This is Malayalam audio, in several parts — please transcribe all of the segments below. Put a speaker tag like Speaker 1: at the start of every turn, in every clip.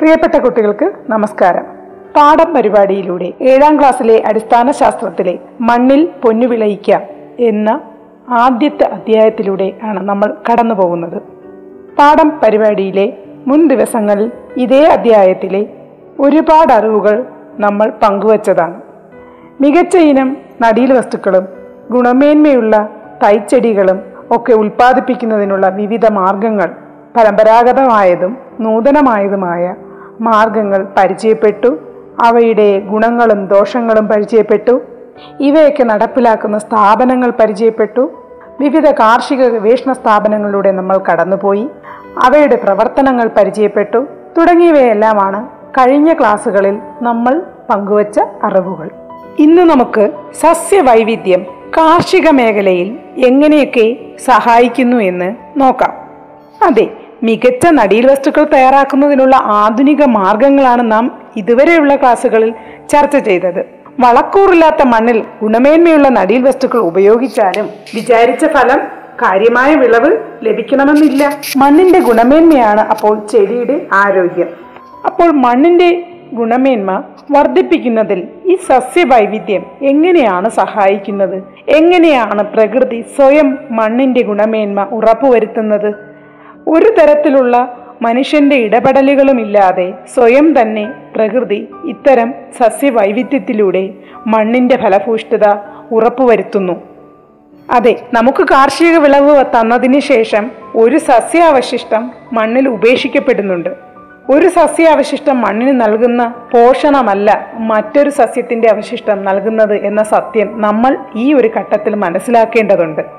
Speaker 1: പ്രിയപ്പെട്ട കുട്ടികൾക്ക് നമസ്കാരം. പാഠം പരിപാടിയിലൂടെ ഏഴാം ക്ലാസ്സിലെ അടിസ്ഥാന ശാസ്ത്രത്തിലെ മണ്ണിൽ പൊന്നു വിളയിക്കാം എന്ന ആദ്യത്തെ അധ്യായത്തിലൂടെ ആണ് നമ്മൾ കടന്നു പോകുന്നത്. പാഠം പരിപാടിയിലെ മുൻ ദിവസങ്ങളിൽ ഇതേ അധ്യായത്തിലെ ഒരുപാട് അറിവുകൾ നമ്മൾ പങ്കുവച്ചതാണ്. മികച്ച ഇനം നടീൽ വസ്തുക്കളും ഗുണമേന്മയുള്ള തൈച്ചെടികളും ഒക്കെ ഉൽപ്പാദിപ്പിക്കുന്നതിനുള്ള വിവിധ മാർഗങ്ങൾ പരമ്പരാഗതമായതും നൂതനമായതുമായ മാർഗങ്ങൾ പരിചയപ്പെട്ടു. അവയുടെ ഗുണങ്ങളും ദോഷങ്ങളും പരിചയപ്പെട്ടു. ഇവയൊക്കെ നടപ്പിലാക്കുന്ന സ്ഥാപനങ്ങൾ പരിചയപ്പെട്ടു. വിവിധ കാർഷിക ഗവേഷണ സ്ഥാപനങ്ങളിലൂടെ നമ്മൾ കടന്നുപോയി. അവയുടെ പ്രവർത്തനങ്ങൾ പരിചയപ്പെട്ടു. തുടങ്ങിയവയെല്ലാമാണ് കഴിഞ്ഞ ക്ലാസ്സുകളിൽ നമ്മൾ പങ്കുവച്ച അറിവുകൾ. ഇന്ന് നമുക്ക് സസ്യവൈവിധ്യം കാർഷിക മേഖലയിൽ എങ്ങനെയൊക്കെ സഹായിക്കുന്നു എന്ന് നോക്കാം. അതെ മികച്ച നടീൽ വസ്തുക്കൾ തയ്യാറാക്കുന്നതിനുള്ള ആധുനിക മാർഗങ്ങളാണ് നാം ഇതുവരെയുള്ള ക്ലാസ്സുകളിൽ ചർച്ച ചെയ്തത്. വളക്കൂറില്ലാത്ത മണ്ണിൽ ഗുണമേന്മയുള്ള നടീൽ വസ്തുക്കൾ ഉപയോഗിച്ചാലും വിചാരിച്ച ഫലം കാര്യമായ വിളവ് ലഭിക്കണമെന്നില്ല. മണ്ണിന്റെ ഗുണമേന്മയാണ് അപ്പോൾ ചെടിയുടെ ആരോഗ്യം. അപ്പോൾ മണ്ണിന്റെ ഗുണമേന്മ വർദ്ധിപ്പിക്കുന്നതിൽ ഈ സസ്യവൈവിധ്യം എങ്ങനെയാണ് സഹായിക്കുന്നത്? എങ്ങനെയാണ് പ്രകൃതി സ്വയം മണ്ണിന്റെ ഗുണമേന്മ ഉറപ്പുവരുത്തുന്നത്? ഒരു തരത്തിലുള്ള മനുഷ്യന്റെ ഇടപെടലുകളുമില്ലാതെ സ്വയം തന്നെ പ്രകൃതി ഇത്തരം സസ്യവൈവിധ്യത്തിലൂടെ മണ്ണിന്റെ ഫലഭൂഷ്ഠത ഉറപ്പുവരുത്തുന്നു. അതെ നമുക്ക് കാർഷിക വിളവ് തന്നതിന് ശേഷം ഒരു സസ്യാവശിഷ്ടം മണ്ണിൽ ഉപേക്ഷിക്കപ്പെടുന്നുണ്ട്. ഒരു സസ്യാവശിഷ്ടം മണ്ണിന് നൽകുന്ന പോഷണമല്ല മറ്റൊരു സസ്യത്തിന്റെ അവശിഷ്ടം നൽകുന്നത് എന്ന സത്യം നമ്മൾ ഈ ഒരു ഘട്ടത്തിൽ മനസ്സിലാക്കേണ്ടതുണ്ട്.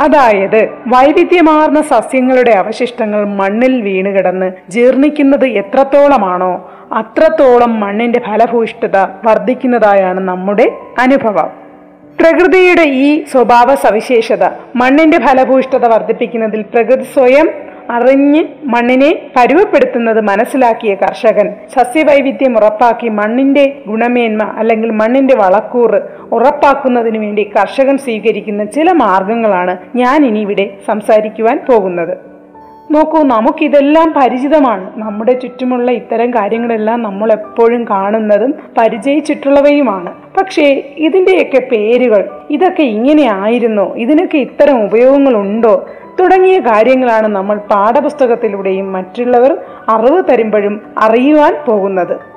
Speaker 1: അതായത് വൈവിധ്യമാർന്ന സസ്യങ്ങളുടെ അവശിഷ്ടങ്ങൾ മണ്ണിൽ വീണുകിടന്ന് ജീർണിക്കുന്നത് എത്രത്തോളമാണോ അത്രത്തോളം മണ്ണിന്റെ ഫലഭൂയിഷ്ഠത വർദ്ധിക്കുന്നതായാണ് നമ്മുടെ അനുഭവം. പ്രകൃതിയുടെ ഈ സ്വഭാവ സവിശേഷത മണ്ണിന്റെ ഫലഭൂയിഷ്ഠത വർദ്ധിപ്പിക്കുന്നതിൽ പ്രകൃതി സ്വയം അറിഞ്ഞ് മണ്ണിനെ പരുവപ്പെടുത്തുന്നത് മനസ്സിലാക്കിയ കർഷകൻ സസ്യവൈവിധ്യം ഉറപ്പാക്കി മണ്ണിന്റെ ഗുണമേന്മ അല്ലെങ്കിൽ മണ്ണിന്റെ വളക്കൂറ് ഉറപ്പാക്കുന്നതിന് വേണ്ടി കർഷകൻ സ്വീകരിക്കുന്ന ചില മാർഗങ്ങളാണ് ഞാൻ ഇനി ഇവിടെ സംസാരിക്കുവാൻ പോകുന്നത്. നോക്കൂ നമുക്കിതെല്ലാം പരിചിതമാണ്. നമ്മുടെ ചുറ്റുമുള്ള ഇത്തരം കാര്യങ്ങളെല്ലാം നമ്മൾ എപ്പോഴും കാണുന്നതും പരിചയിച്ചിട്ടുള്ളവയുമാണ്. പക്ഷേ ഇതിന്റെയൊക്കെ പേരുകൾ ഇതൊക്കെ ഇങ്ങനെ ആയിരുന്നോ? ഇതിനൊക്കെ ഇത്തരം ഉപയോഗങ്ങളുണ്ടോ? തുടങ്ങിയ കാര്യങ്ങളാണ് നമ്മൾ പാഠപുസ്തകത്തിലൂടെയും മറ്റുള്ളവർ അറിവ് തരുമ്പോഴും അറിയുവാൻ പോകുന്നത്.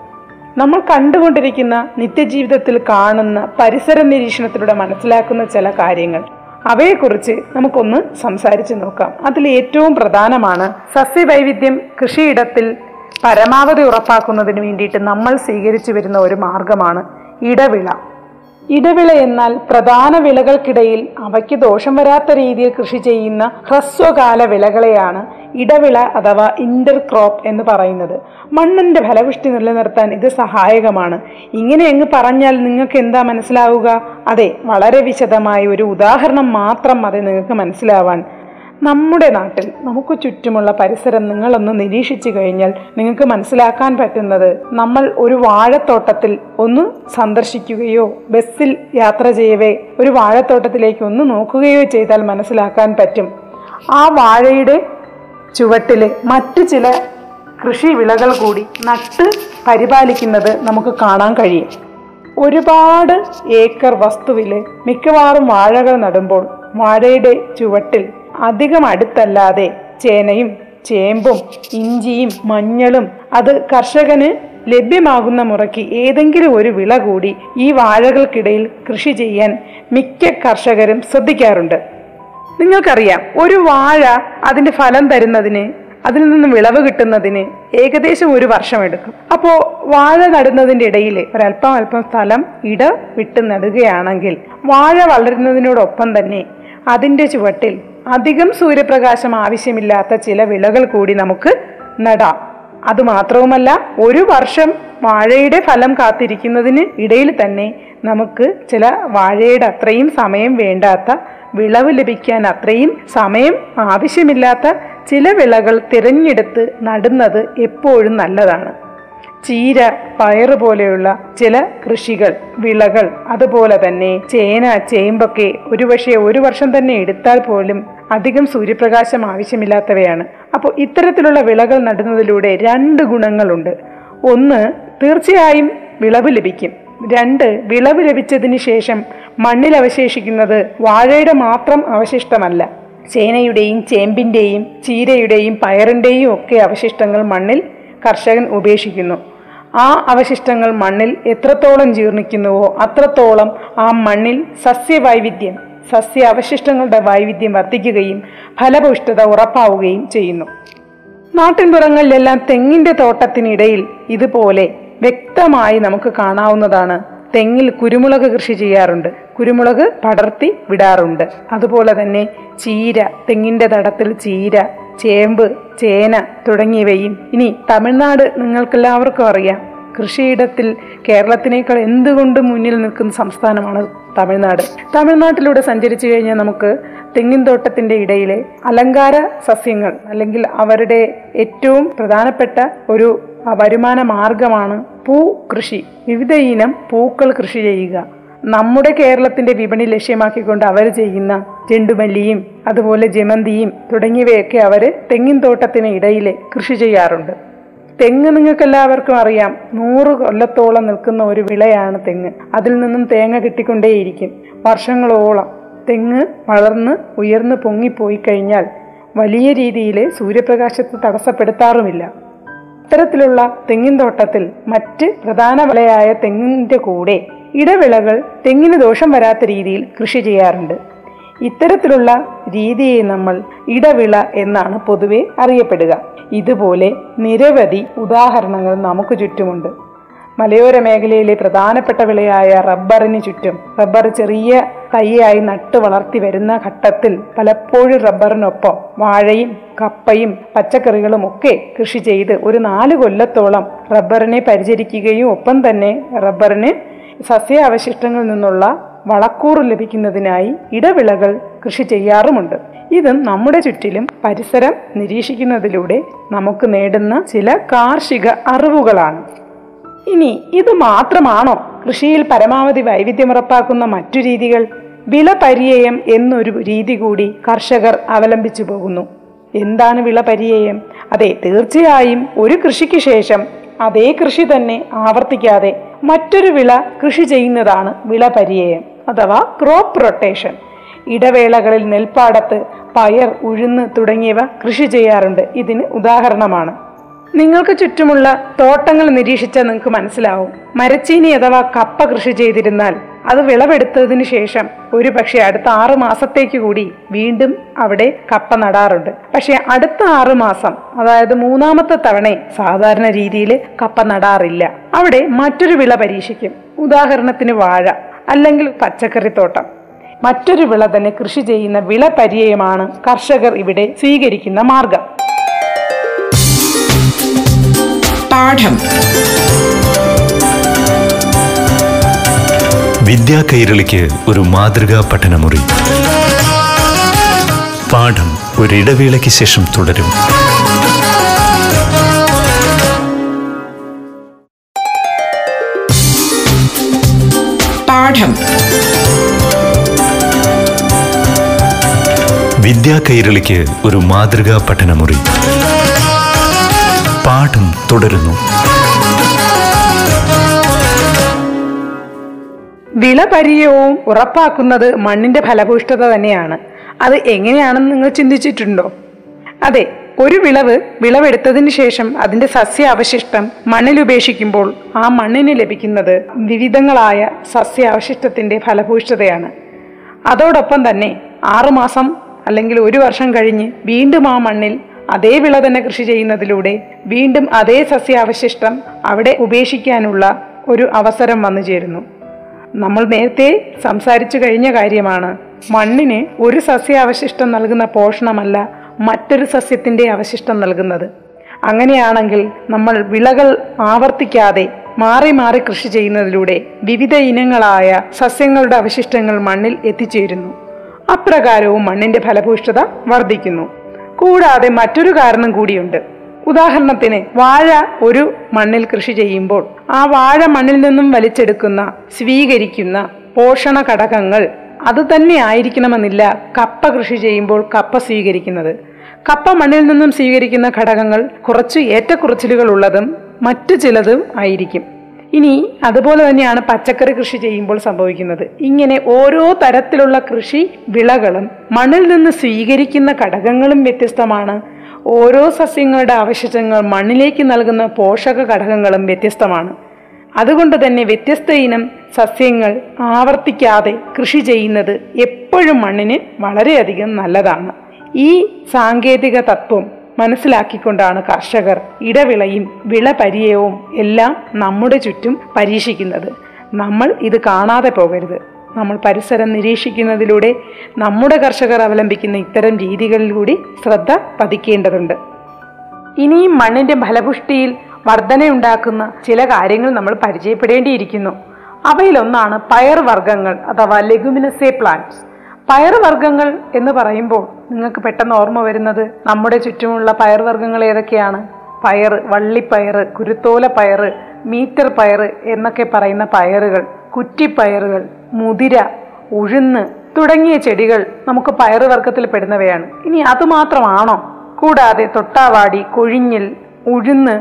Speaker 1: നമ്മൾ കണ്ടുകൊണ്ടിരിക്കുന്ന നിത്യജീവിതത്തിൽ കാണുന്ന പരിസര നിരീക്ഷണത്തിലൂടെ മനസ്സിലാക്കുന്ന ചില കാര്യങ്ങൾ. അവയെക്കുറിച്ച് നമുക്കൊന്ന് സംസാരിച്ചു നോക്കാം. അതിൽ ഏറ്റവും പ്രധാനമാണ് സസ്യവൈവിധ്യം കൃഷിയിടത്തിൽ പരമാവധി ഉറപ്പാക്കുന്നതിന് വേണ്ടിയിട്ട് നമ്മൾ സ്വീകരിച്ചു വരുന്ന ഒരു മാർഗമാണ് ഇടവിള. ഇടവിള എന്നാൽ പ്രധാന വിളകൾക്കിടയിൽ അവയ്ക്ക് ദോഷം വരാത്ത രീതിയിൽ കൃഷി ചെയ്യുന്ന ഹ്രസ്വകാല വിളകളെയാണ് ഇടവിള അഥവാ ഇന്റർ ക്രോപ്പ് എന്ന് പറയുന്നത്. മണ്ണിന്റെ ഫലപുഷ്ടി നിലനിർത്താൻ ഇത് സഹായകമാണ്. ഇങ്ങനെ അങ്ങ് പറഞ്ഞാൽ നിങ്ങൾക്ക് എന്താ മനസ്സിലാവുക? അതെ വളരെ വിശദമായ ഒരു ഉദാഹരണം മാത്രം മതി നിങ്ങൾക്ക് മനസ്സിലാവാൻ. നമ്മുടെ നാട്ടിൽ നമുക്ക് ചുറ്റുമുള്ള പരിസരം നിങ്ങളൊന്ന് നിരീക്ഷിച്ചു കഴിഞ്ഞാൽ നിങ്ങൾക്ക് മനസ്സിലാക്കാൻ പറ്റുന്നത് നമ്മൾ ഒരു വാഴത്തോട്ടത്തിൽ ഒന്ന് സന്ദർശിക്കുകയോ ബസ്സിൽ യാത്ര ചെയ്യവേ ഒരു വാഴത്തോട്ടത്തിലേക്ക് ഒന്ന് നോക്കുകയോ ചെയ്താൽ മനസ്സിലാക്കാൻ പറ്റും. ആ വാഴയുടെ ചുവട്ടിൽ മറ്റു ചില കൃഷി വിളകൾ കൂടി നട്ട് പരിപാലിക്കുന്നത് നമുക്ക് കാണാൻ കഴിയും. ഒരുപാട് ഏക്കർ വസ്തുവിൽ മിക്കവാറും വാഴകൾ നടുമ്പോൾ വാഴയുടെ ചുവട്ടിൽ അധികം അടുത്തല്ലാതെ ചേനയും ചേമ്പും ഇഞ്ചിയും മഞ്ഞളും അത് കർഷകന് ലഭ്യമാകുന്ന മുറയ്ക്ക് ഏതെങ്കിലും ഒരു വിള കൂടി ഈ വാഴകൾക്കിടയിൽ കൃഷി ചെയ്യാൻ മിക്ക കർഷകരും ശ്രദ്ധിക്കാറുണ്ട്. നിങ്ങൾക്കറിയാം ഒരു വാഴ അതിന്റെ ഫലം തരുന്നതിന് അതിൽ നിന്നും വിളവ് കിട്ടുന്നതിന് ഏകദേശം ഒരു വർഷം എടുക്കും. അപ്പോൾ വാഴ നടുന്നതിന്റെ ഇടയിൽ ഒരല്പം അല്പം സ്ഥലം ഇട വിട്ട് നടുകയാണെങ്കിൽ വാഴ വളരുന്നതിനോടൊപ്പം തന്നെ അതിന്റെ ചുവട്ടിൽ അധികം സൂര്യപ്രകാശം ആവശ്യമില്ലാത്ത ചില വിളകൾ കൂടി നമുക്ക് നടാം. അതുമാത്രവുമല്ല ഒരു വർഷം വാഴയുടെ ഫലം കാത്തിരിക്കുന്നതിന് ഇടയിൽ തന്നെ നമുക്ക് ചില വാഴയുടെ അത്രയും സമയം വേണ്ടാത്ത വിളവ് ലഭിക്കാൻ അത്രയും സമയം ആവശ്യമില്ലാത്ത ചില വിളകൾ തിരഞ്ഞെടുത്ത് നടുന്നത് എപ്പോഴും നല്ലതാണ്. ചീര പയറ് പോലെയുള്ള ചില കൃഷികൾ വിളകൾ അതുപോലെ തന്നെ ചേന ചേമ്പൊക്കെ ഒരുപക്ഷെ ഒരു വർഷം തന്നെ എടുത്താൽ പോലും അധികം സൂര്യപ്രകാശം ആവശ്യമില്ലാത്തവയാണ്. അപ്പോൾ ഇത്തരത്തിലുള്ള വിളകൾ നടുന്നതിലൂടെ രണ്ട് ഗുണങ്ങളുണ്ട്. ഒന്ന് തീർച്ചയായും വിളവ് ലഭിക്കും. രണ്ട് വിളവ് ലഭിച്ചതിന് ശേഷം മണ്ണിൽ അവശേഷിക്കുന്നത് വാഴയുടെ മാത്രം അവശിഷ്ടമല്ല. ചേനയുടെയും ചേമ്പിന്റെയും ചീരയുടെയും പയറിന്റെയും ഒക്കെ അവശിഷ്ടങ്ങൾ മണ്ണിൽ കർഷകൻ ഉപേക്ഷിക്കുന്നു. ആ അവശിഷ്ടങ്ങൾ മണ്ണിൽ എത്രത്തോളം ജീർണിക്കുന്നുവോ അത്രത്തോളം ആ മണ്ണിൽ സസ്യവൈവിധ്യം സസ്യ അവശിഷ്ടങ്ങളുടെ വൈവിധ്യം വർദ്ധിക്കുകയും ഫലപുഷ്ടത ഉറപ്പാവുകയും ചെയ്യുന്നു. നാട്ടിൻപുറങ്ങളിലെല്ലാം തെങ്ങിന്റെ തോട്ടത്തിനിടയിൽ ഇതുപോലെ വ്യക്തമായി നമുക്ക് കാണാവുന്നതാണ്. തെങ്ങിൽ കുരുമുളക് കൃഷി ചെയ്യാറുണ്ട്. കുരുമുളക് പടർത്തി വിടാറുണ്ട്. അതുപോലെ തന്നെ ചീര തെങ്ങിന്റെ തടത്തിൽ ചീര ചേമ്പ് ചേന തുടങ്ങിയവയും ഇനി തമിഴ്നാട് നിങ്ങൾക്കെല്ലാവർക്കും അറിയാം. കൃഷിയിടത്തിൽ കേരളത്തിനേക്കാൾ എന്തുകൊണ്ട് മുന്നിൽ നിൽക്കുന്ന സംസ്ഥാനമാണ് തമിഴ്നാട്? തമിഴ്നാട്ടിലൂടെ സഞ്ചരിച്ചു കഴിഞ്ഞാൽ നമുക്ക് തെങ്ങിൻ തോട്ടത്തിന്റെ ഇടയിലെ അലങ്കാര സസ്യങ്ങൾ അല്ലെങ്കിൽ അവരുടെ ഏറ്റവും പ്രധാനപ്പെട്ട ഒരു വരുമാന മാർഗമാണ് പൂ കൃഷി. വിവിധ ഇനം പൂക്കൾ കൃഷി ചെയ്യുക. നമ്മുടെ കേരളത്തിന്റെ വിപണി ലക്ഷ്യമാക്കിക്കൊണ്ട് അവർ ചെയ്യുന്ന ചെണ്ടുമല്ലിയും അതുപോലെ ജമന്തിയും തുടങ്ങിയവയൊക്കെ അവർ തെങ്ങിൻ തോട്ടത്തിന് ഇടയിൽ കൃഷി ചെയ്യാറുണ്ട്. തെങ്ങ് നിങ്ങൾക്ക് എല്ലാവർക്കും അറിയാം. നൂറ് കൊല്ലത്തോളം നിൽക്കുന്ന ഒരു വിളയാണ് തെങ്ങ്. അതിൽ നിന്നും തേങ്ങ കിട്ടിക്കൊണ്ടേയിരിക്കും. വർഷങ്ങളോളം തെങ്ങ് വളർന്ന് ഉയർന്ന് പൊങ്ങിപ്പോയി കഴിഞ്ഞാൽ വലിയ രീതിയിൽ സൂര്യപ്രകാശത്തെ തടസ്സപ്പെടുത്താറുമില്ല. ഇത്തരത്തിലുള്ള തെങ്ങിൻ തോട്ടത്തിൽ മറ്റ് പ്രധാന വിളയായ തെങ്ങിന്റെ കൂടെ ഇടവിളകൾ തെങ്ങിന് ദോഷം വരാത്ത രീതിയിൽ കൃഷി ചെയ്യാറുണ്ട്. ഇത്തരത്തിലുള്ള രീതിയെ നമ്മൾ ഇടവിള എന്നാണ് പൊതുവെ അറിയപ്പെടുക. ഇതുപോലെ നിരവധി ഉദാഹരണങ്ങൾ നമുക്ക് ചുറ്റുമുണ്ട്. മലയോര മേഖലയിലെ പ്രധാനപ്പെട്ട വിളയായ റബ്ബറിന് ചുറ്റും റബ്ബർ ചെറിയ തൈയായി നട്ടു വളർത്തി വരുന്ന ഘട്ടത്തിൽ പലപ്പോഴും റബ്ബറിനൊപ്പം വാഴയും കപ്പയും പച്ചക്കറികളും ഒക്കെ കൃഷി ചെയ്ത് ഒരു നാല് കൊല്ലത്തോളം റബ്ബറിനെ പരിചരിക്കുകയും ഒപ്പം തന്നെ റബ്ബറിന് സസ്യാവശിഷ്ടങ്ങളിൽ നിന്നുള്ള വളക്കൂറ് ലഭിക്കുന്നതിനായി ഇടവിളകൾ കൃഷി ചെയ്യാറുമുണ്ട്. ഇതും നമ്മുടെ ചുറ്റിലും പരിസരം നിരീക്ഷിക്കുന്നതിലൂടെ നമുക്ക് നേടുന്ന ചില കാർഷിക അറിവുകളാണ്. ഇനി ഇത് മാത്രമാണോ കൃഷിയിൽ പരമാവധി വൈവിധ്യം ഉറപ്പാക്കുന്ന മറ്റു രീതികൾ? വില എന്നൊരു രീതി കൂടി കർഷകർ അവലംബിച്ചു പോകുന്നു. എന്താണ് വിള അതെ തീർച്ചയായും ഒരു കൃഷിക്ക് ശേഷം അതേ കൃഷി തന്നെ ആവർത്തിക്കാതെ മറ്റൊരു വിള കൃഷി ചെയ്യുന്നതാണ് വിള അഥവാ ക്രോപ്പ് റൊട്ടേഷൻ ഇടവേളകളിൽ നെൽപ്പാടത്ത് പയർ ഉഴുന്ന് തുടങ്ങിയവ കൃഷി ചെയ്യാറുണ്ട്. ഇതിന് ഉദാഹരണമാണ്. നിങ്ങൾക്ക് ചുറ്റുമുള്ള തോട്ടങ്ങൾ നിരീക്ഷിച്ചാൽ നിങ്ങൾക്ക് മനസ്സിലാവും. മരച്ചീനി അഥവാ കപ്പ കൃഷി ചെയ്തിരുന്നാൽ അത് വിളവെടുത്തതിന് ശേഷം ഒരു പക്ഷേ അടുത്ത ആറു മാസത്തേക്ക് കൂടി വീണ്ടും അവിടെ കപ്പ നടാറുണ്ട്. പക്ഷേ അടുത്ത ആറു മാസം അതായത് മൂന്നാമത്തെ തവണ സാധാരണ രീതിയിൽ കപ്പ നടാറില്ല. അവിടെ മറ്റൊരു വിള പരീക്ഷിക്കും. ഉദാഹരണത്തിന് വാഴ. അല്ലെങ്കിൽ പച്ചക്കറിത്തോട്ടം. മറ്റൊരു വിള തന്നെ കൃഷി ചെയ്യുന്ന വിള പര്യയമാണ് കർഷകർ ഇവിടെ സ്വീകരിക്കുന്ന മാർഗം.
Speaker 2: പാഠം.
Speaker 3: വിദ്യാ കൈരളിക്ക് ഒരു മാതൃകാ പഠനമുറി. പാഠം ഒരിടവേളയ്ക്ക് ശേഷം തുടരും.
Speaker 2: പാഠം.
Speaker 3: വിദ്യാ കൈരളിക്ക് ഒരു മാതൃകാ പഠനമുറി. പാഠം തുടരുന്നു.
Speaker 1: വിളപരിയവും ഉറപ്പാക്കുന്നത് മണ്ണിന്റെ ഫലഭൂഷ്ഠത തന്നെയാണ്. അത് എങ്ങനെയാണെന്ന് നിങ്ങൾ ചിന്തിച്ചിട്ടുണ്ടോ? അതെ ഒരു വിളവ് വിളവെടുത്തതിന് ശേഷം അതിന്റെ സസ്യ അവശിഷ്ടം മണ്ണിൽ ഉപേക്ഷിക്കുമ്പോൾ ആ മണ്ണിന് ലഭിക്കുന്നത് വിവിധങ്ങളായ സസ്യ അവശിഷ്ടത്തിന്റെ ഫലഭൂഷ്ഠതയാണ് അതോടൊപ്പം തന്നെ ആറുമാസം അല്ലെങ്കിൽ ഒരു വർഷം കഴിഞ്ഞ് വീണ്ടും ആ മണ്ണിൽ അതേ വിള തന്നെ കൃഷി ചെയ്യുന്നതിലൂടെ വീണ്ടും അതേ സസ്യാവശിഷ്ടം അവിടെ ഉപേക്ഷിക്കാനുള്ള ഒരു അവസരം വന്നു ചേരുന്നു. നമ്മൾ നേരത്തെ സംസാരിച്ചു കഴിഞ്ഞ കാര്യമാണ് മണ്ണിന് ഒരു സസ്യാവശിഷ്ടം നൽകുന്ന പോഷണമല്ല മറ്റൊരു സസ്യത്തിന്റെ അവശിഷ്ടം നൽകുന്നത്. അങ്ങനെയാണെങ്കിൽ നമ്മൾ വിളകൾ ആവർത്തിക്കാതെ മാറി മാറി കൃഷി ചെയ്യുന്നതിലൂടെ വിവിധ ഇനങ്ങളായ സസ്യങ്ങളുടെ അവശിഷ്ടങ്ങൾ മണ്ണിൽ എത്തിച്ചേരുന്നു. അപ്രകാരവും മണ്ണിന്റെ ഫലഭൂഷ്ഠത വർദ്ധിക്കുന്നു. കൂടാതെ മറ്റൊരു കാരണം കൂടിയുണ്ട്. ഉദാഹരണത്തിന് വാഴ ഒരു മണ്ണിൽ കൃഷി ചെയ്യുമ്പോൾ ആ വാഴ മണ്ണിൽ നിന്നും വലിച്ചെടുക്കുന്ന സ്വീകരിക്കുന്ന പോഷണ ഘടകങ്ങൾ അത് തന്നെ ആയിരിക്കണമെന്നില്ല കപ്പ കൃഷി ചെയ്യുമ്പോൾ കപ്പ സ്വീകരിക്കുന്നത്. കപ്പ മണ്ണിൽ നിന്നും സ്വീകരിക്കുന്ന ഘടകങ്ങൾ കുറച്ച് ഏറ്റക്കുറച്ചിലുകൾ ഉള്ളതും മറ്റു ചിലതും ആയിരിക്കും. ഇനി അതുപോലെ തന്നെയാണ് പച്ചക്കറി കൃഷി ചെയ്യുമ്പോൾ സംഭവിക്കുന്നത്. ഇങ്ങനെ ഓരോ തരത്തിലുള്ള കൃഷി വിളകളും മണ്ണിൽ നിന്ന് സ്വീകരിക്കുന്ന ഘടകങ്ങളും വ്യത്യസ്തമാണ്. ഓരോ സസ്യങ്ങളുടെ അവശിഷ്ടങ്ങൾ മണ്ണിലേക്ക് നൽകുന്ന പോഷക ഘടകങ്ങളും വ്യത്യസ്തമാണ്. അതുകൊണ്ട് തന്നെ വ്യത്യസ്ത ഇനം സസ്യങ്ങൾ ആവർത്തിക്കാതെ കൃഷി ചെയ്യുന്നത് എപ്പോഴും മണ്ണിന് വളരെയധികം നല്ലതാണ്. ഈ സാങ്കേതിക തത്വം മനസ്സിലാക്കിക്കൊണ്ടാണ് കർഷകർ ഇടവിളയും വിളപര്യവും എല്ലാം നമ്മുടെ ചുറ്റും പരീക്ഷിക്കുന്നത്. നമ്മൾ ഇത് കാണാതെ പോകരുത്. നമ്മൾ പരിസരം നിരീക്ഷിക്കുന്നതിലൂടെ നമ്മുടെ കർഷകർ അവലംബിക്കുന്ന ഇത്തരം രീതികളിൽ കൂടി ശ്രദ്ധ പതിക്കേണ്ടതുണ്ട്. ഇനിയും മണ്ണിന്റെ ഫലപുഷ്ടിയിൽ വർധനയുണ്ടാക്കുന്ന ചില കാര്യങ്ങൾ നമ്മൾ പരിചയപ്പെടേണ്ടിയിരിക്കുന്നു. അവയിലൊന്നാണ് പയർവർഗങ്ങൾ അഥവാ ലെഗുമിനസേ പ്ലാന്റ്സ്. പയർ വർഗങ്ങൾ എന്ന് പറയുമ്പോൾ നിങ്ങൾക്ക് പെട്ടെന്ന് ഓർമ്മ വരുന്നത് നമ്മുടെ ചുറ്റുമുള്ള പയർ വർഗങ്ങൾ ഏതൊക്കെയാണ്? പയർ വള്ളിപ്പയർ കുരുത്തോല പയർ മീറ്റർ പയർ എന്നൊക്കെ പറയുന്ന പയറുകൾ കുറ്റിപ്പയറുകൾ മുതിര ഉഴുന്ന് തുടങ്ങിയ ചെടികൾ നമുക്ക് പയറുവർഗത്തിൽ പെടുന്നവയാണ്. ഇനി അതുമാത്രമാണോ കൂടാതെ തൊട്ടാവാടി കൊഴിഞ്ഞിൽ ഉഴുന്ന്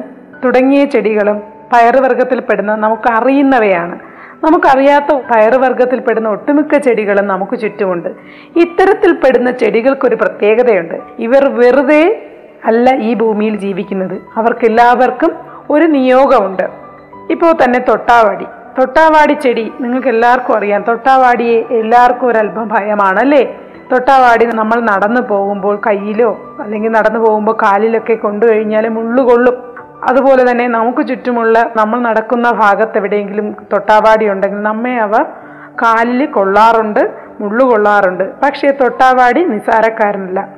Speaker 1: തുടങ്ങിയ ചെടികളും പയറുവർഗത്തിൽ പെടുന്ന നമുക്ക് അറിയുന്നവയാണ് നമുക്കറിയാത്ത പയറുവർഗത്തിൽപ്പെടുന്ന ഒട്ടുമിക്ക ചെടികളും നമുക്ക് ചുറ്റുമുണ്ട്. ഇത്തരത്തിൽപ്പെടുന്ന ചെടികൾക്കൊരു പ്രത്യേകതയുണ്ട്. ഇവർ വെറുതെ അല്ല ഈ ഭൂമിയിൽ ജീവിക്കുന്നത്. അവർക്കെല്ലാവർക്കും ഒരു നിയോഗമുണ്ട്. ഇപ്പോൾ തന്നെ തൊട്ടാവാടി. തൊട്ടാവാടി ചെടി നിങ്ങൾക്ക് എല്ലാവർക്കും അറിയാം. തൊട്ടാവാടിയെ എല്ലാവർക്കും ഒരു അല്പം ഭയമാണ് അല്ലേ തൊട്ടാവാടി നമ്മൾ നടന്നു പോകുമ്പോൾ കയ്യിലോ അല്ലെങ്കിൽ നടന്നു പോകുമ്പോൾ കാലിലൊക്കെ കൊണ്ടു കഴിഞ്ഞാൽ മുള്ളുകൊള്ളും അതുപോലെ തന്നെ നമുക്ക് ചുറ്റുമുള്ള നമ്മൾ നടക്കുന്ന ഭാഗത്ത് എവിടെയെങ്കിലും തൊട്ടാവാടി ഉണ്ടെങ്കിൽ നമ്മെ അവ കാലിൽ കൊള്ളാറുണ്ട് മുള്ളു കൊള്ളാറുണ്ട്. പക്ഷേ തൊട്ടാവാടി നിസാരക്കാരനല്ല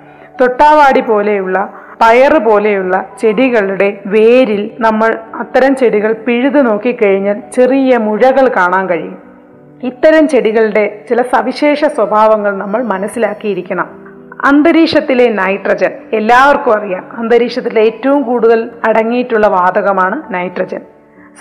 Speaker 1: തൊട്ടാവാടി പോലെയുള്ള പയർ പോലെയുള്ള ചെടികളുടെ വേരിൽ നമ്മൾ അത്തരം ചെടികൾ പിഴുതു നോക്കിക്കഴിഞ്ഞാൽ ചെറിയ മുഴകൾ കാണാൻ കഴിയും. ഇത്തരം ചെടികളുടെ ചില സവിശേഷ സ്വഭാവങ്ങൾ നമ്മൾ മനസ്സിലാക്കിയിരിക്കണം. അന്തരീക്ഷത്തിലെ നൈട്രജൻ. എല്ലാവർക്കും അറിയാം അന്തരീക്ഷത്തിലെ ഏറ്റവും കൂടുതൽ അടങ്ങിയിട്ടുള്ള വാതകമാണ് നൈട്രജൻ.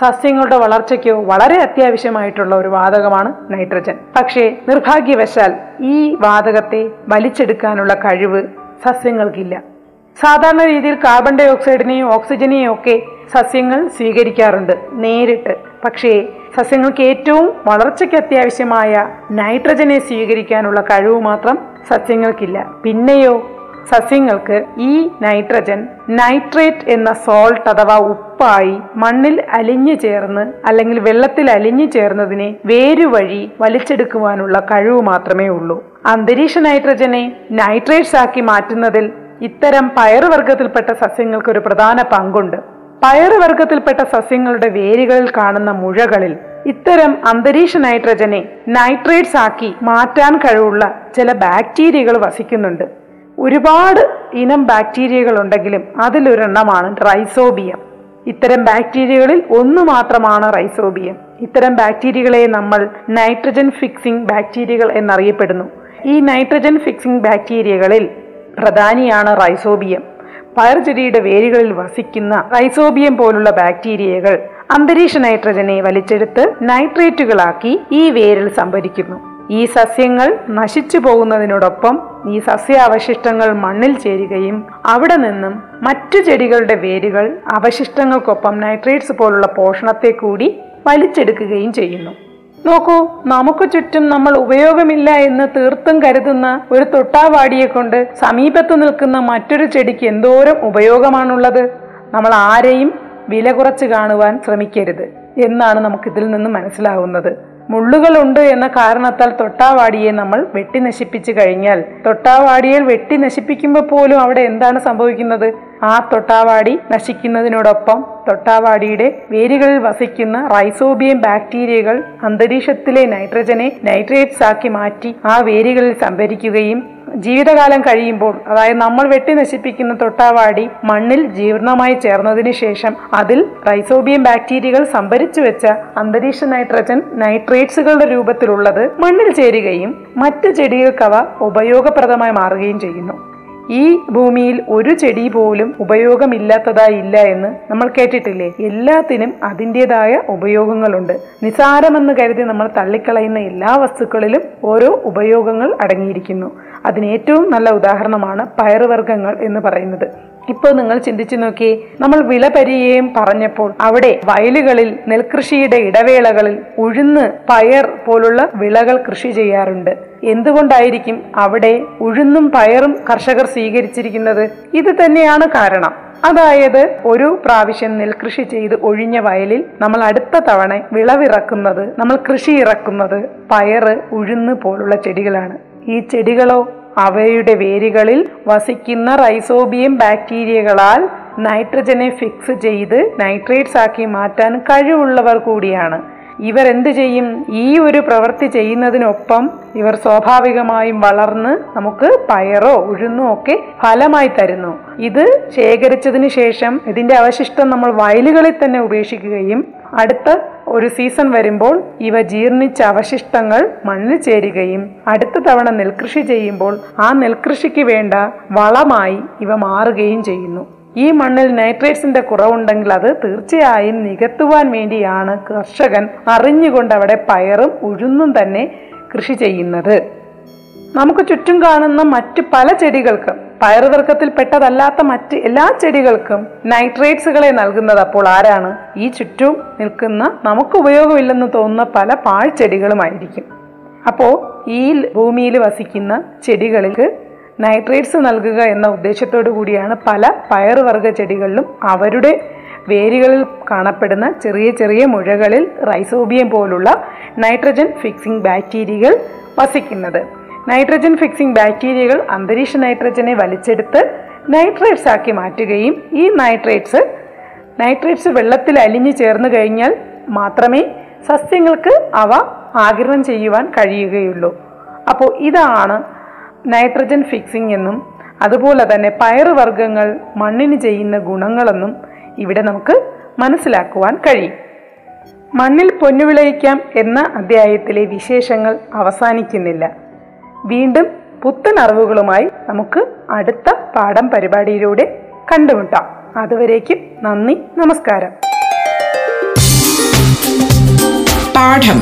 Speaker 1: സസ്യങ്ങളുടെ വളർച്ചയ്ക്കോ വളരെ അത്യാവശ്യമായിട്ടുള്ള ഒരു വാതകമാണ് നൈട്രജൻ. പക്ഷേ നിർഭാഗ്യവശാൽ ഈ വാതകത്തെ വലിച്ചെടുക്കാനുള്ള കഴിവ് സസ്യങ്ങൾക്കില്ല. സാധാരണ രീതിയിൽ കാർബൺ ഡൈ ഓക്സൈഡിനെയും ഓക്സിജനെയും ഒക്കെ സസ്യങ്ങൾ സ്വീകരിക്കാറുണ്ട് നേരിട്ട്. പക്ഷേ സസ്യങ്ങൾക്ക് ഏറ്റവും വളർച്ചയ്ക്ക് അത്യാവശ്യമായ നൈട്രജനെ സ്വീകരിക്കാനുള്ള കഴിവ് മാത്രം സസ്യങ്ങൾക്കില്ല. പിന്നെയോ സസ്യങ്ങൾക്ക് ഈ നൈട്രജൻ നൈട്രേറ്റ് എന്ന സോൾട്ട് അഥവാ ഉപ്പായി മണ്ണിൽ അലിഞ്ഞു ചേർന്ന് അല്ലെങ്കിൽ വെള്ളത്തിൽ അലിഞ്ഞു ചേർന്നതിനെ വേരുവഴി വലിച്ചെടുക്കുവാനുള്ള കഴിവ് മാത്രമേ ഉള്ളൂ. അന്തരീക്ഷ നൈട്രജനെ നൈട്രേറ്റ്സ് ആക്കി മാറ്റുന്നതിൽ ഇത്തരം പയറുവർഗത്തിൽപ്പെട്ട സസ്യങ്ങൾക്ക് ഒരു പ്രധാന പങ്കുണ്ട്. പയറുവർഗത്തിൽപ്പെട്ട സസ്യങ്ങളുടെ വേരുകളിൽ കാണുന്ന മുഴകളിൽ ഇത്തരം അന്തരീക്ഷ നൈട്രജനെ നൈട്രേറ്റ്സ് ആക്കി മാറ്റാൻ കഴിവുള്ള ചില ബാക്ടീരിയകൾ വസിക്കുന്നുണ്ട്. ഒരുപാട് ഇനം ബാക്ടീരിയകൾ ഉണ്ടെങ്കിലും അതിലൊരെണ്ണമാണ് റൈസോബിയം. ഇത്തരം ബാക്ടീരിയകളിൽ ഒന്ന് മാത്രമാണ് റൈസോബിയം. ഇത്തരം ബാക്ടീരിയകളെ നമ്മൾ നൈട്രജൻ ഫിക്സിംഗ് ബാക്ടീരിയകൾ എന്നറിയപ്പെടുന്നു. ഈ നൈട്രജൻ ഫിക്സിംഗ് ബാക്ടീരിയകളിൽ പ്രധാനിയാണ് റൈസോബിയം. പയർചെടിയുടെ വേരുകളിൽ വസിക്കുന്ന റൈസോബിയം പോലുള്ള ബാക്ടീരിയകൾ അന്തരീക്ഷ നൈട്രജനെ വലിച്ചെടുത്ത് നൈട്രേറ്റുകളാക്കി ഈ വേരിൽ സംഭരിക്കുന്നു. ഈ സസ്യങ്ങൾ നശിച്ചു പോകുന്നതിനോടൊപ്പം ഈ സസ്യാവശിഷ്ടങ്ങൾ മണ്ണിൽ ചേരുകയും അവിടെ നിന്നും മറ്റു ചെടികളുടെ വേരുകൾ അവശിഷ്ടങ്ങൾക്കൊപ്പം നൈട്രേറ്റ്സ് പോലുള്ള പോഷണത്തെ കൂടി വലിച്ചെടുക്കുകയും ചെയ്യുന്നു. നോക്കൂ നമുക്ക് ചുറ്റും നമ്മൾ ഉപയോഗമില്ല എന്ന് തീർത്തും കരുതുന്ന ഒരു തൊട്ടാവാടിയെ കൊണ്ട് സമീപത്ത് നിൽക്കുന്ന മറ്റൊരു ചെടിക്ക് എന്തോരം ഉപയോഗമാണുള്ളത്? നമ്മൾ ആരെയും വില കുറച്ച് കാണുവാൻ ശ്രമിക്കരുത് എന്നാണ് നമുക്കിതിൽ നിന്ന് മനസ്സിലാവുന്നത്. മുള്ളുകളുണ്ട് എന്ന കാരണത്താൽ തൊട്ടാവാടിയെ നമ്മൾ വെട്ടി നശിപ്പിച്ചു കഴിഞ്ഞാൽ. തൊട്ടാവാടിയെ വെട്ടി നശിപ്പിക്കുമ്പോൾ പോലും അവിടെ എന്താണ് സംഭവിക്കുന്നത്? ആ തൊട്ടാവാടി നശിക്കുന്നതിനോടൊപ്പം തൊട്ടാവാടിയുടെ വേരുകളിൽ വസിക്കുന്ന റൈസോബിയം ബാക്ടീരിയകൾ അന്തരീക്ഷത്തിലെ നൈട്രജനെ നൈട്രേറ്റ്സ് ആക്കി മാറ്റി ആ വേരുകളിൽ സംഭരിക്കുകയും ജീവിതകാലം കഴിയുമ്പോൾ അതായത് നമ്മൾ വെട്ടി നശിപ്പിക്കുന്ന തൊട്ടാവാടി മണ്ണിൽ ജീർണമായി ചേർന്നതിന് ശേഷം അതിൽ റൈസോബിയം ബാക്ടീരിയകൾ സംഭരിച്ചു വെച്ച അന്തരീക്ഷ നൈട്രജൻ നൈട്രേറ്റ്സുകളുടെ രൂപത്തിലുള്ളത് മണ്ണിൽ ചേരുകയും മറ്റ് ചെടികൾക്ക് അവ ഉപയോഗപ്രദമായി മാറുകയും ചെയ്യുന്നു. ഈ ഭൂമിയിൽ ഒരു ചെടി പോലും ഉപയോഗമില്ലാത്തതായില്ല എന്ന് നമ്മൾ കേട്ടിട്ടില്ലേ? എല്ലാത്തിനും അതിന്റെതായ ഉപയോഗങ്ങളുണ്ട്. നിസാരമെന്ന് കരുതി നമ്മൾ തള്ളിക്കളയുന്ന എല്ലാ വസ്തുക്കളിലും ഓരോ ഉപയോഗങ്ങൾ അടങ്ങിയിരിക്കുന്നു. അതിന് ഏറ്റവും നല്ല ഉദാഹരണമാണ് പയറുവർഗങ്ങൾ എന്ന് പറയുന്നത്. ഇപ്പോൾ നിങ്ങൾ ചിന്തിച്ചു നോക്കി. നമ്മൾ വിളപരിചയം പറഞ്ഞപ്പോൾ അവിടെ വയലുകളിൽ നെൽകൃഷിയുടെ ഇടവേളകളിൽ ഉഴുന്ന് പയർ പോലുള്ള വിളകൾ കൃഷി ചെയ്യാറുണ്ട്. എന്തുകൊണ്ടായിരിക്കും അവിടെ ഉഴുന്നും പയറും കർഷകർ സ്വീകരിച്ചിരിക്കുന്നത്? ഇത് തന്നെയാണ് കാരണം. അതായത് ഒരു പ്രാവശ്യം നെൽകൃഷി ചെയ്ത് ഒഴിഞ്ഞ വയലിൽ നമ്മൾ അടുത്ത തവണ വിളവിറക്കുന്നത് നമ്മൾ കൃഷി ഇറക്കുന്നത് പയറ് ഉഴുന്ന് പോലുള്ള ചെടികളാണ്. ഈ ചെടികളോ അവയുടെ വേരുകളിൽ വസിക്കുന്ന റൈസോബിയം ബാക്ടീരിയകളാൽ നൈട്രജനെ ഫിക്സ് ചെയ്ത് നൈട്രേറ്റ്സ് ആക്കി മാറ്റാൻ കഴിവുള്ളവർ കൂടിയാണ്. ഇവർ എന്ത് ചെയ്യും? ഈ ഒരു പ്രവൃത്തി ചെയ്യുന്നതിനൊപ്പം ഇവർ സ്വാഭാവികമായും വളർന്ന് നമുക്ക് പയറോ ഉഴുന്നോ ഒക്കെ ഫലമായി തരുന്നു. ഇത് ശേഖരിച്ചതിന് ശേഷം ഇതിന്റെ അവശിഷ്ടം നമ്മൾ വയലുകളിൽ തന്നെ ഉപേക്ഷിക്കുകയും അടുത്ത ഒരു സീസൺ വരുമ്പോൾ ഇവ ജീർണിച്ച അവശിഷ്ടങ്ങൾ മണ്ണിൽ ചേരുകയും അടുത്ത തവണ നെൽകൃഷി ചെയ്യുമ്പോൾ ആ നെൽകൃഷിക്ക് വേണ്ട വളമായി ഇവ മാറുകയും ചെയ്യുന്നു. ഈ മണ്ണിൽ നൈട്രേറ്റ്സിന്റെ കുറവുണ്ടെങ്കിൽ അത് തീർച്ചയായും നികത്തുവാൻ വേണ്ടിയാണ് കർഷകൻ അറിഞ്ഞുകൊണ്ട് അവിടെ പയറും ഉഴുന്നും തന്നെ കൃഷി ചെയ്യുന്നത്. നമുക്ക് ചുറ്റും കാണുന്ന മറ്റ് പല ചെടികൾക്കും പയറുവർഗത്തിൽപ്പെട്ടതല്ലാത്ത മറ്റ് എല്ലാ ചെടികൾക്കും നൈട്രേറ്റ്സുകളെ നൽകുന്നത് അപ്പോൾ ആരാണ്? ഈ ചുറ്റും നിൽക്കുന്ന നമുക്ക് ഉപയോഗമില്ലെന്ന് തോന്നുന്ന പല പാഴ്ചെടികളുമായിരിക്കും. അപ്പോൾ ഈ ഭൂമിയിൽ വസിക്കുന്ന ചെടികൾക്ക് നൈട്രേറ്റ്സ് നൽകുക എന്ന ഉദ്ദേശത്തോടു കൂടിയാണ് പല പയറുവർഗ ചെടികളിലും അവരുടെ വേരുകളിൽ കാണപ്പെടുന്ന ചെറിയ ചെറിയ മുഴകളിൽ റൈസോബിയം പോലുള്ള നൈട്രജൻ ഫിക്സിംഗ് ബാക്ടീരിയകൾ വസിക്കുന്നത്. നൈട്രജൻ ഫിക്സിംഗ് ബാക്ടീരിയകൾ അന്തരീക്ഷ നൈട്രജനെ വലിച്ചെടുത്ത് നൈട്രേറ്റ്സ് ആക്കി മാറ്റുകയും ഈ നൈട്രേറ്റ്സ് നൈട്രേറ്റ്സ് വെള്ളത്തിൽ അലിഞ്ഞു ചേർന്ന് കഴിഞ്ഞാൽ മാത്രമേ സസ്യങ്ങൾക്ക് അവ ആഗിരണം ചെയ്യുവാൻ കഴിയുകയുള്ളൂ. അപ്പോൾ ഇതാണ് നൈട്രജൻ ഫിക്സിംഗ് എന്നും അതുപോലെ തന്നെ പയറുവർഗങ്ങൾ മണ്ണിന് ചെയ്യുന്ന ഗുണങ്ങളെന്നും ഇവിടെ നമുക്ക് മനസ്സിലാക്കുവാൻ കഴിയും. മണ്ണിൽ പൊന്നുവിളയിക്കാം എന്ന അധ്യായത്തിലെ വിശേഷങ്ങൾ അവസാനിക്കുന്നില്ല. വീണ്ടും പുത്തൻ അറിവുകളുമായി നമുക്ക് അടുത്ത പാഠം പരിപാടിയിലൂടെ കണ്ടുമുട്ടാം. അതുവരേക്കും നന്ദി നമസ്കാരം.
Speaker 2: പാഠം.